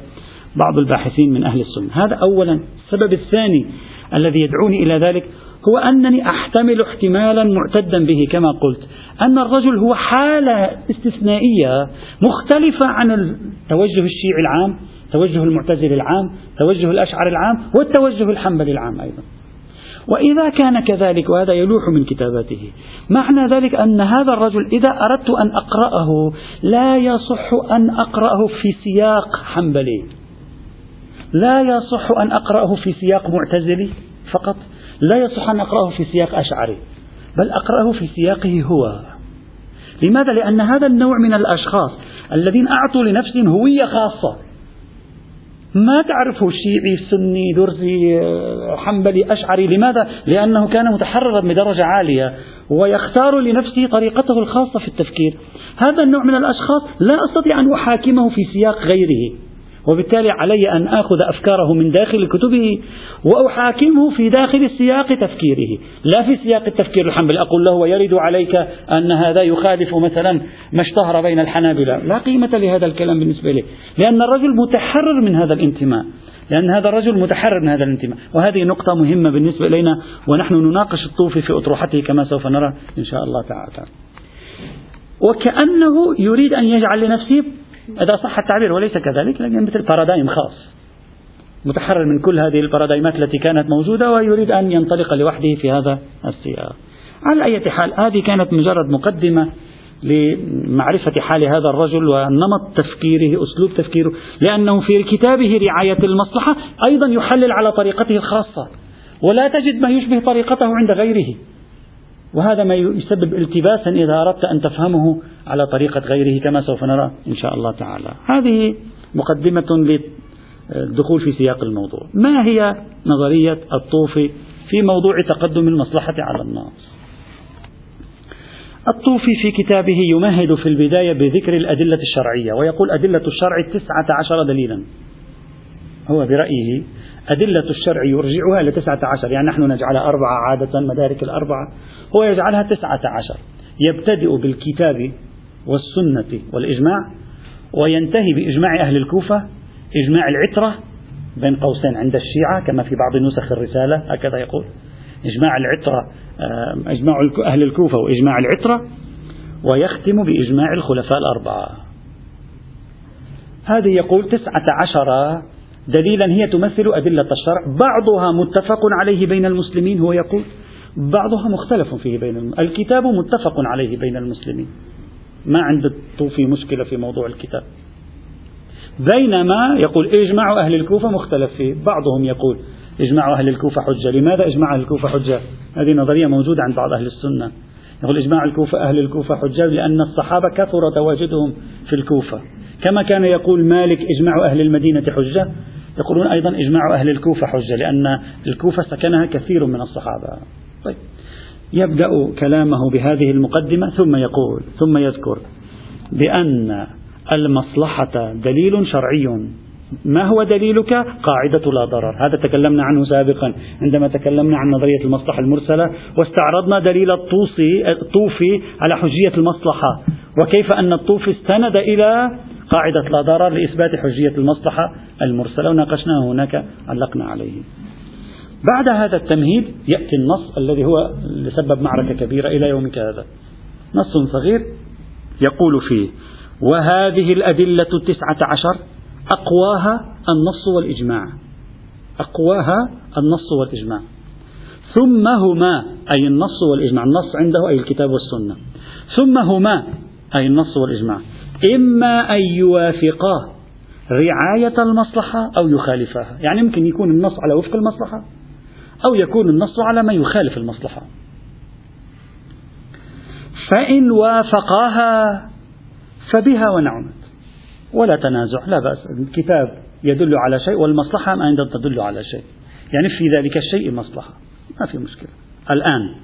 بعض الباحثين من أهل السنة. هذا أولا. السبب الثاني الذي يدعوني إلى ذلك هو أنني أحتمل احتمالا معتدا به كما قلت أن الرجل هو حالة استثنائية مختلفة عن التوجه الشيعي العام توجه المعتزل العام توجه الأشعر العام والتوجه الحنبلي العام أيضا. وإذا كان كذلك وهذا يلوح من كتاباته. معنى ذلك أن هذا الرجل إذا أردت أن أقرأه لا يصح أن أقرأه في سياق حنبلي. لا يصح أن أقرأه في سياق معتزلي فقط. لا يصح أن أقرأه في سياق أشعري بل أقرأه في سياقه هو. لماذا؟ لأن هذا النوع من الأشخاص الذين أعطوا لنفسهم هوية خاصة. ما تعرفه شيعي سني درزي حنبلي أشعري لماذا؟ لأنه كان متحررا بدرجة عالية ويختار لنفسه طريقته الخاصة في التفكير هذا النوع من الأشخاص لا أستطيع أن أحاكمه في سياق غيره وبالتالي علي أن آخذ أفكاره من داخل كتبه وأحاكمه في داخل سياق تفكيره. لا في سياق التفكير الحنبلي. أقول له ويرد عليك أن هذا يخالف مثلا ما اشتهر بين الحنابلة. لا قيمة لهذا الكلام بالنسبة لي. لأن الرجل متحرر من هذا الانتماء. لأن هذا الرجل متحرر من هذا الانتماء. وهذه نقطة مهمة بالنسبة إلينا ونحن نناقش الطوفي في أطروحته كما سوف نرى إن شاء الله تعالى. وكأنه يريد أن يجعل لنفسه إذا صح التعبير وليس كذلك لكن مثل بارادايم خاص. متحرر من كل هذه البارادايمات التي كانت موجودة ويريد أن ينطلق لوحده في هذا السياق. على أي حال هذه كانت مجرد مقدمة لمعرفة حال هذا الرجل ونمط تفكيره أسلوب تفكيره لأنه في كتابه رعاية المصلحة أيضا يحلل على طريقته الخاصة ولا تجد ما يشبه طريقته عند غيره. وهذا ما يسبب التباسا إذا أردت أن تفهمه على طريقة غيره كما سوف نرى إن شاء الله تعالى. هذه مقدمة للدخول في سياق الموضوع. ما هي نظرية الطوفي في موضوع تقدم المصلحة على الناس؟ الطوفي في كتابه يمهد في البداية بذكر الأدلة الشرعية ويقول أدلة الشرع تسعة عشر دليلا. هو برأيه أدلة الشرع يرجعها إلى تسعة عشر يعني نحن نجعلها أربعة عادة مدارك الأربعة هو يجعلها تسعة عشر. يبتدئ بالكتاب والسنة والإجماع وينتهي بإجماع أهل الكوفة إجماع العترة بين قوسين عند الشيعة كما في بعض نسخ الرسالة هكذا يقول. إجماع العترة إجماع أهل الكوفة وإجماع العترة ويختم بإجماع الخلفاء الأربعة. هذه يقول تسعة عشر دليلا هي تمثل أدلة الشرع. بعضها متفق عليه بين المسلمين هو يقول بعضها مختلف فيه بين الم... الكتاب متفق عليه بين المسلمين. ما عند الطوفي مشكلة في موضوع الكتاب. بينما يقول إجماع أهل الكوفة مختلف فيه. بعضهم يقول إجماع أهل الكوفة حجة. لماذا إجماع أهل الكوفة حجة؟ هذه نظرية موجودة عند بعض أهل السنة. يقول إجماع الكوفة أهل الكوفة حجة لأن الصحابة كثر تواجدهم في الكوفة. كما كان يقول مالك إجماع أهل المدينة حجة يقولون أيضا إجماع أهل الكوفة حجة لأن الكوفة سكنها كثير من الصحابة. طيب. يبدأ كلامه بهذه المقدمة ثم يقول ثم يذكر بأن المصلحة دليل شرعي. ما هو دليلك؟ قاعدة لا ضرر. هذا تكلمنا عنه سابقا عندما تكلمنا عن نظرية المصلحة المرسلة واستعرضنا دليل الطوسي الطوفي على حجية المصلحة وكيف أن الطوفي استند إلى قاعدة لا ضرر لإثبات حجية المصلحة المرسلة وناقشناه هناك علقنا عليه. بعد هذا التمهيد يأتي النص الذي هو لسبب معركة كبيرة إلى يومك هذا. نص صغير يقول فيه وهذه الأدلة التسعة عشر أقواها النص والإجماع. أقواها النص والإجماع. ثم هما أي النص والإجماع. النص عنده أي الكتاب والسنة. ثم هما أي النص والإجماع. إما أن يوافقا رعاية المصلحة أو يخالفها يعني يمكن يكون النص على وفق المصلحة أو يكون النص على ما يخالف المصلحة. فإن وافقاها فبها ونعمت. ولا تنازع لا بأس. الكتاب يدل على شيء والمصلحة ما عندما تدل على شيء. يعني في ذلك الشيء مصلحة. ما في مشكلة. الآن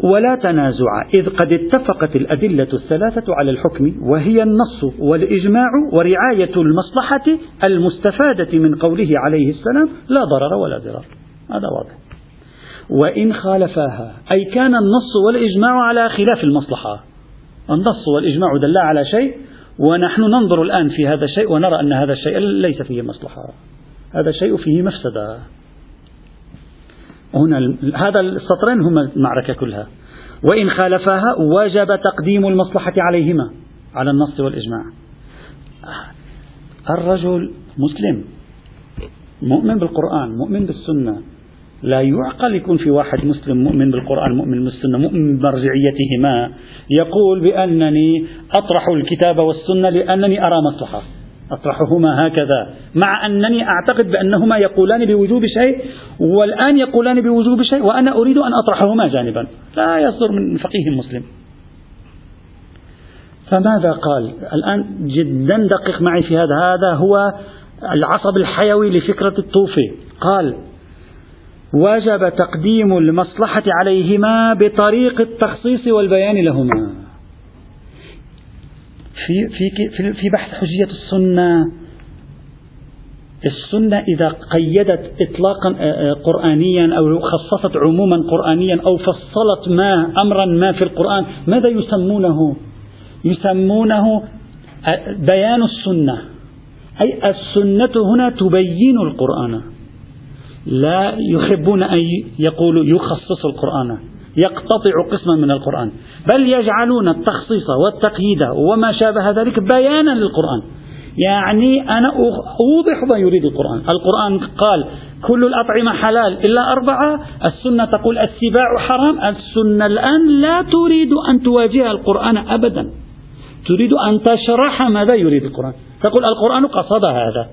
ولا تنازع إذ قد اتفقت الأدلة الثلاثة على الحكم وهي النص والإجماع ورعاية المصلحة المستفادة من قوله عليه السلام لا ضرر ولا ضرار. هذا واضح. وإن خالفاها أي كان النص والإجماع على خلاف المصلحة. النص والإجماع دلا على شيء ونحن ننظر الآن في هذا الشيء ونرى أن هذا الشيء ليس فيه مصلحة. هذا الشيء فيه مفسدة. هنا هذا السطرين هما المعركة كلها. وإن خالفاها وجب تقديم المصلحة عليهما على النص والإجماع. الرجل مسلم مؤمن بالقرآن مؤمن بالسنة. لا يعقل يكون في واحد مسلم مؤمن بالقرآن مؤمن بالسنة مؤمن بمرجعيتهما. يقول بأنني أطرح الكتاب والسنة لأنني أرى مصلحة. أطرحهما هكذا. مع أنني أعتقد بأنهما يقولان بوجوب شيء والآن يقولان بوجوب شيء وأنا أريد أن أطرحهما جانبا. لا يصدر من فقيه مسلم فماذا قال؟ الآن جدا دقق معي في هذا. هذا هو العصب الحيوي لفكرة الطوفي. قال وجب تقديم المصلحة عليهما بطريق التخصيص والبيان لهما. في في في بحث حجية السنة. السنة إذا قيدت إطلاقا آه، آه، قرآنيا أو خصصت عموما قرآنيا أو فصلت ما أمرا ما في القرآن ماذا يسمونه؟ يسمونه آه، بيان السنة. أي السنة هنا تبين القرآن. لا يحبون أن يقولوا يخصص القرآن. يقتطع قسما من القرآن. بل يجعلون التخصيص والتقييد وما شابه ذلك بيانا للقرآن. يعني أنا أوضح ما يريد القرآن. القرآن قال كل الأطعمة حلال إلا أربعة السنة تقول السباع حرام السنة الآن لا تريد أن تواجه القرآن أبدا. تريد أن تشرح ماذا يريد القرآن. تقول القرآن قصد هذا.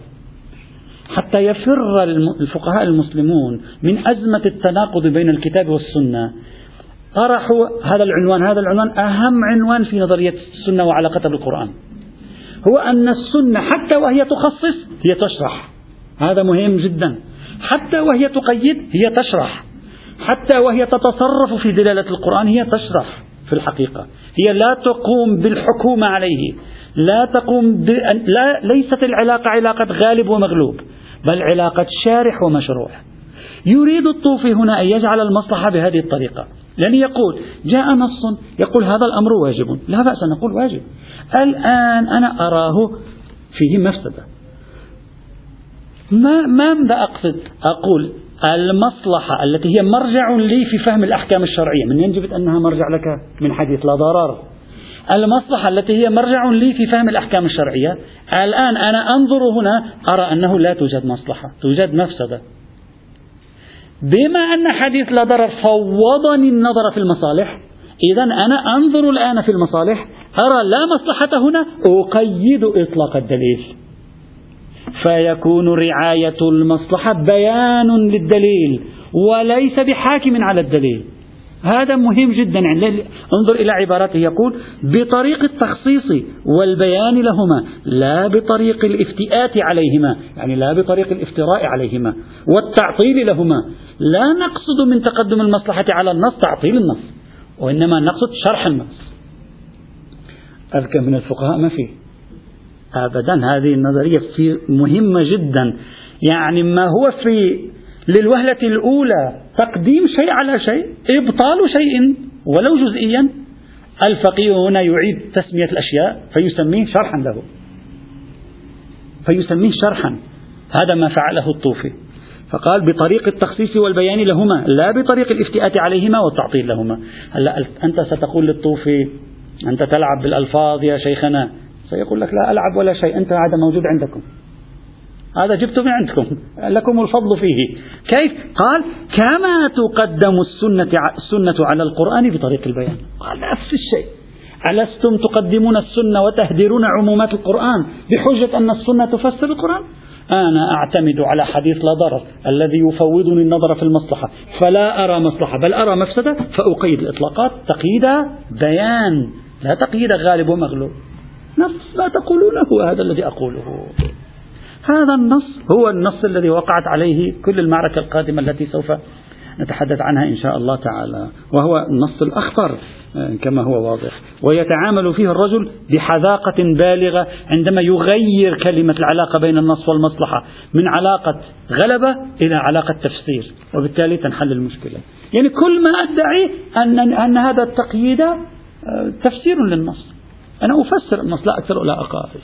حتى يفر الفقهاء المسلمون من أزمة التناقض بين الكتاب والسنة. طرحوا هذا العنوان. هذا العنوان أهم عنوان في نظرية السنة وعلاقتها بالقرآن. هو أن السنة حتى وهي تخصص هي تشرح. هذا مهم جدا. حتى وهي تقيد هي تشرح. حتى وهي تتصرف في دلالة القرآن هي تشرح في الحقيقة. هي لا تقوم بالحكومة عليه. لا تقوم ب... لا ليست العلاقة علاقة غالب ومغلوب بل علاقة شارح ومشروح يريد الطوفي هنا أن يجعل المصلحة بهذه الطريقة. لأن يقول جاء نص يقول هذا الأمر واجب. لا بأس نقول واجب. الآن أنا أراه فيه مفسدة. ما ماذا أقصد؟ أقول المصلحة التي هي مرجع لي في فهم الأحكام الشرعية. من ينجب أنها مرجع لك من حديث لا ضرر. المصلحة التي هي مرجع لي في فهم الأحكام الشرعية. الآن أنا أنظر هنا أرى أنه لا توجد مصلحة توجد مفسدة. بما أن حديث لا ضرر فوضني النظر في المصالح إذا أنا أنظر الآن في المصالح أرى لا مصلحة هنا أقيد إطلاق الدليل. فيكون رعاية المصلحة بيان للدليل وليس بحاكم على الدليل. هذا مهم جدا. يعني انظر إلى عبارته يقول بطريق التخصيص والبيان لهما لا بطريق الافتئات عليهما يعني لا بطريق الافتراء عليهما والتعطيل لهما. لا نقصد من تقدم المصلحة على النص تعطيل النص وإنما نقصد شرح النص. أذكى من الفقهاء ما فيه؟ أبدا هذه النظرية في مهمة جدا. يعني ما هو في للوهلة الأولى تقديم شيء على شيء إبطال شيء ولو جزئيا الفقيه هنا يعيد تسمية الأشياء فيسميه شرحا له. فيسميه شرحا. هذا ما فعله الطوفي. فقال بطريق التخصيص والبيان لهما لا بطريق الافتئات عليهما والتعطيل لهما. هلا أنت ستقول للطوفي أنت تلعب بالألفاظ يا شيخنا. سيقول لك لا ألعب ولا شيء أنت هذا موجود عندكم. هذا جبته من عندكم. لكم الفضل فيه. كيف؟ قال كما تقدم السنة, السنة على القرآن بطريق البيان. قال نفس الشيء. ألستم تقدمون السنة وتهدرون عمومات القرآن بحجة أن السنة تفسر القرآن؟ أنا أعتمد على حديث لا ضرر الذي يفوضني النظر في المصلحة فلا أرى مصلحة بل أرى مفسدة فأقيد الإطلاقات تقييد بيان لا تقييد غالب ومغلوب. نفس ما تقولونه هذا الذي أقوله. هذا النص هو النص الذي وقعت عليه كل المعركة القادمة التي سوف نتحدث عنها إن شاء الله تعالى وهو النص الأخطر. كما هو واضح. ويتعامل فيه الرجل بحذاقة بالغة عندما يغير كلمة العلاقة بين النص والمصلحة من علاقة غلبة إلى علاقة تفسير وبالتالي تنحل المشكلة. يعني كل ما أدعي أن, أن هذا التقييد آه، تفسير للنص. أنا أفسر النص لا أكثر ولا أقل.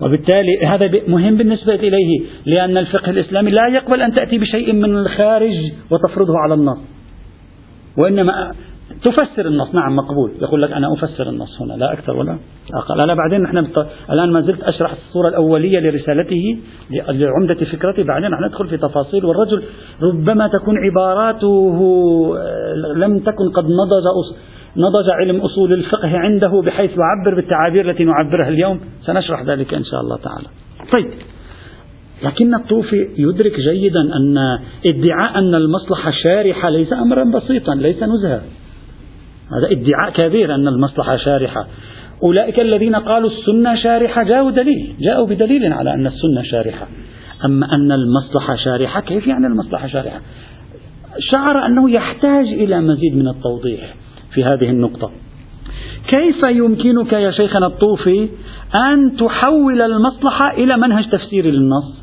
وبالتالي هذا مهم بالنسبة إليه لأن الفقه الإسلامي لا يقبل أن تأتي بشيء من الخارج وتفرضه على النص. وإنما تفسر النص. نعم مقبول. يقول لك أنا أفسر النص هنا. لا أكثر ولا أقل. أنا بعدين نحن الآن ما زلت أشرح الصورة الأولية لرسالته لعمدة فكرته بعدين نحن ندخل في تفاصيل. والرجل ربما تكون عباراته آه، لم تكن قد نضج نضج علم أصول الفقه عنده بحيث يعبر بالتعابير التي نعبرها اليوم. سنشرح ذلك إن شاء الله تعالى. طيب. لكن الطوفي يدرك جيدا أن ادعاء أن المصلحة شارحة ليس أمرا بسيطا ليس نزهة هذا ادعاء كبير أن المصلحة شارحة. أولئك الذين قالوا السنة شارحة جاءوا دليل جاءوا بدليل على أن السنة شارحة. أما أن المصلحة شارحة كيف يعني المصلحة شارحة؟ شعر أنه يحتاج إلى مزيد من التوضيح في هذه النقطة. كيف يمكنك يا شيخنا الطوفي أن تحول المصلحة إلى منهج تفسيري للنص؟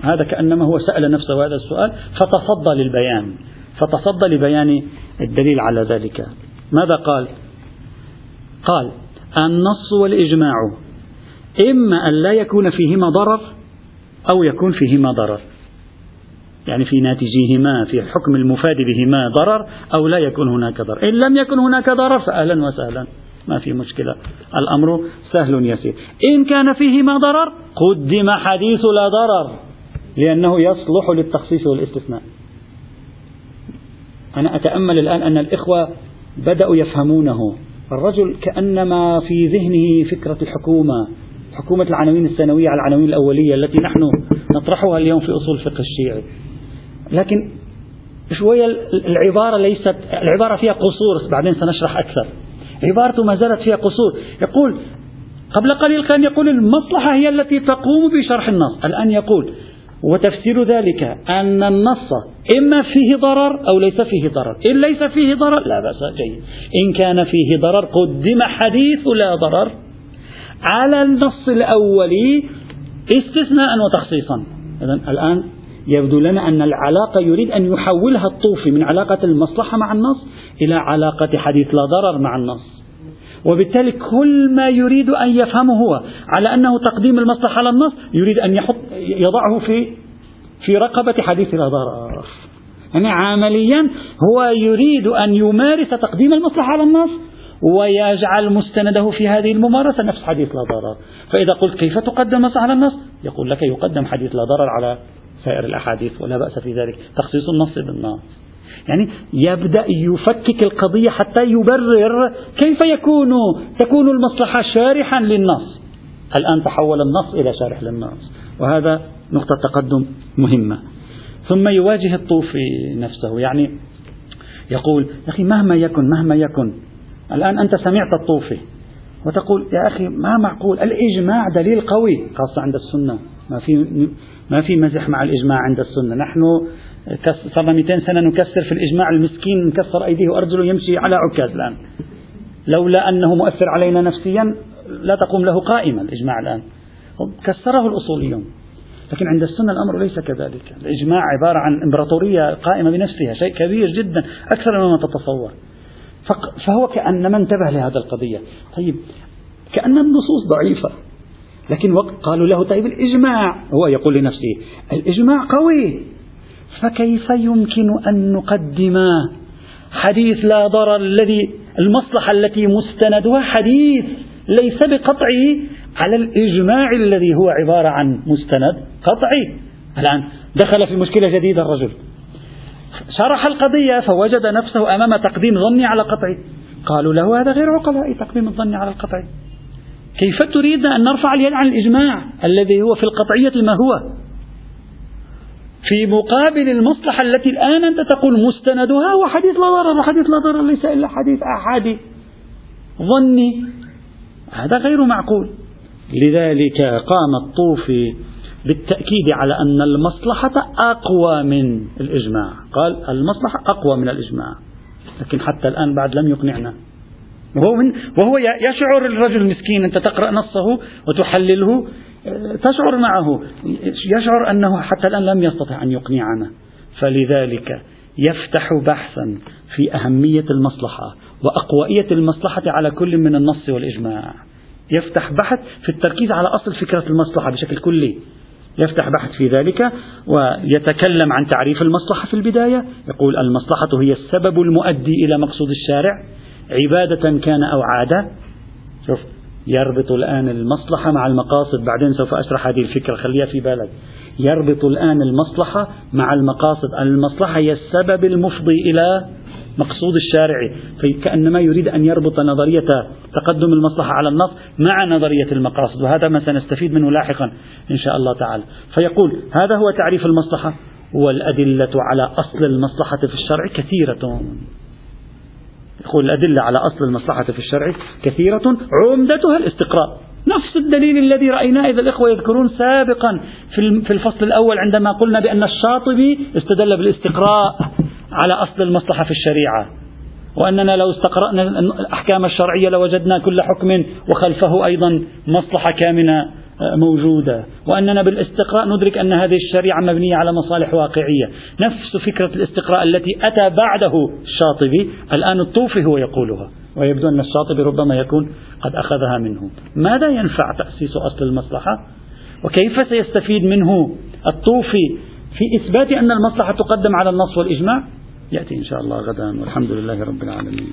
هذا كأنما هو سأل نفسه هذا السؤال فتصدى للبيان فتصدى لبيان الدليل على ذلك. ماذا قال؟ قال النص والإجماع إما أن لا يكون فيهما ضرر أو يكون فيهما ضرر. يعني في ناتجيهما في حكم المفاد بهما ضرر أو لا يكون هناك ضرر. إن لم يكن هناك ضرر فأهلا وسهلا. ما في مشكلة. الأمر سهل يسير. إن كان فيهما ضرر قدم حديث لا ضرر لأنه يصلح للتخصيص والإستثناء. أنا أتأمل الآن أن الإخوة بدأوا يفهمونه. الرجل كأنما في ذهنه فكرة الحكومة حكومة العناوين الثانوية على العناوين الأولية التي نحن نطرحها اليوم في أصول الفقه الشيعي. لكن شوية العبارة ليست العبارة فيها قصور بعدين سنشرح أكثر. عبارته ما زالت فيها قصور. يقول قبل قليل كان يقول المصلحة هي التي تقوم بشرح النص. الآن يقول وتفسير ذلك أن النص إما فيه ضرر أو ليس فيه ضرر. إن ليس فيه ضرر لا بأس جيد. إن كان فيه ضرر قدم حديث لا ضرر. على النص الأولي استثناء وتخصيصا. إذا الآن يبدو لنا أن العلاقة يريد أن يحولها الطوفي من علاقة المصلحة مع النص إلى علاقة حديث لا ضرر مع النص. وبالتالي كل ما يريد أن يفهمه هو على أنه تقديم المصلحة على النص يريد أن يحط يضعه في في رقبة حديث لا ضرر يعني عمليا هو يريد أن يمارس تقديم المصلحة على النص ويجعل مستنده في هذه الممارسة نفس حديث لا ضرر فإذا قلت كيف تقدم مصلحة على النص؟ يقول لك يقدم حديث لا ضرر على سائر الأحاديث ولا بأس في ذلك. تخصيص النص بالنص. يعني يبدأ يفكك القضية حتى يبرر كيف يكون تكون المصلحة شارحا للنص. الآن تحول النص إلى شارح للنص. وهذا نقطة تقدم مهمة. ثم يواجه الطوفي نفسه يعني يقول يا أخي مهما يكن مهما يكن الآن أنت سمعت الطوفي وتقول يا أخي ما معقول؟ الإجماع دليل قوي خاصة عند السنة. ما في ما في مزح مع الإجماع عند السنة. نحن صار 200 سنة نكسر في الإجماع المسكين نكسر أيديه وأرجله يمشي على عكاز الآن. لولا أنه مؤثر علينا نفسيا لا تقوم له قائمة الإجماع الآن. كسره الأصوليون لكن عند السنة الأمر ليس كذلك. الإجماع عبارة عن إمبراطورية قائمة بنفسها شيء كبير جدا أكثر مما تتصور. فهو كأنما انتبه لهذا القضية. طيب كأن النصوص ضعيفة. لكن وقت قالوا له طيب الإجماع هو يقول لنفسه الإجماع قوي. فكيف يمكن أن نقدم حديث لا ضرر الذي المصلحة التي مستندها حديث ليس بقطعه على الإجماع الذي هو عبارة عن مستند قطعي. الآن دخل في مشكلة جديدة الرجل. شرح القضية فوجد نفسه أمام تقديم ظني على قطعي قالوا له هذا غير عقلاء تقديم الظن على القطعي كيف تريد أن نرفع اليد عن الإجماع الذي هو في القطعية ما هو في مقابل المصلحة التي الآن أنت تقول مستندها هو حديث لا ضرر وحديث لا ضرر ليس إلا حديث أحادي ظني. هذا غير معقول. لذلك قام الطوفي بالتأكيد على أن المصلحة أقوى من الإجماع. قال المصلحة أقوى من الإجماع. لكن حتى الآن بعد لم يقنعنا. وهو, من وهو يشعر الرجل المسكين أنت تقرأ نصه وتحلله. تشعر معه. يشعر أنه حتى الآن لم يستطع أن يقنعنا فلذلك يفتح بحثا في أهمية المصلحة وأقوائية المصلحة على كل من النص والإجماع. يفتح بحث في التركيز على أصل فكرة المصلحة بشكل كلي. يفتح بحث في ذلك ويتكلم عن تعريف المصلحة في البداية. يقول المصلحة هي السبب المؤدي إلى مقصود الشارع. عبادة كان أو عادة. شوف يربط الآن المصلحة مع المقاصد. بعدين سوف أشرح هذه الفكرة خليها في بالك. يربط الآن المصلحة مع المقاصد. المصلحة هي السبب المفضي إلى مقصود الشارع. فكأنما يريد أن يربط نظرية تقدم المصلحة على النص مع نظرية المقاصد وهذا ما سنستفيد منه لاحقا إن شاء الله تعالى. فيقول هذا هو تعريف المصلحة والأدلة على أصل المصلحة في الشرع كثيرة. يقول الأدلة على أصل المصلحة في الشرع كثيرة عمدتها الاستقراء نفس الدليل الذي رأيناه إذا الإخوة يذكرون سابقا في الفصل الأول عندما قلنا بأن الشاطبي استدل بالاستقراء على أصل المصلحة في الشريعة. وأننا لو استقرأنا الأحكام الشرعية لوجدنا كل حكم وخلفه أيضا مصلحة كامنة. موجودة. وأننا بالاستقراء ندرك أن هذه الشريعة مبنية على مصالح واقعية. نفس فكرة الاستقراء التي أتى بعده الشاطبي الآن الطوفي هو يقولها. ويبدو أن الشاطبي ربما يكون قد أخذها منه. ماذا ينفع تأسيس أصل المصلحة؟ وكيف سيستفيد منه الطوفي في إثبات أن المصلحة تقدم على النص والإجماع؟ يأتي إن شاء الله غدا. والحمد لله رب العالمين.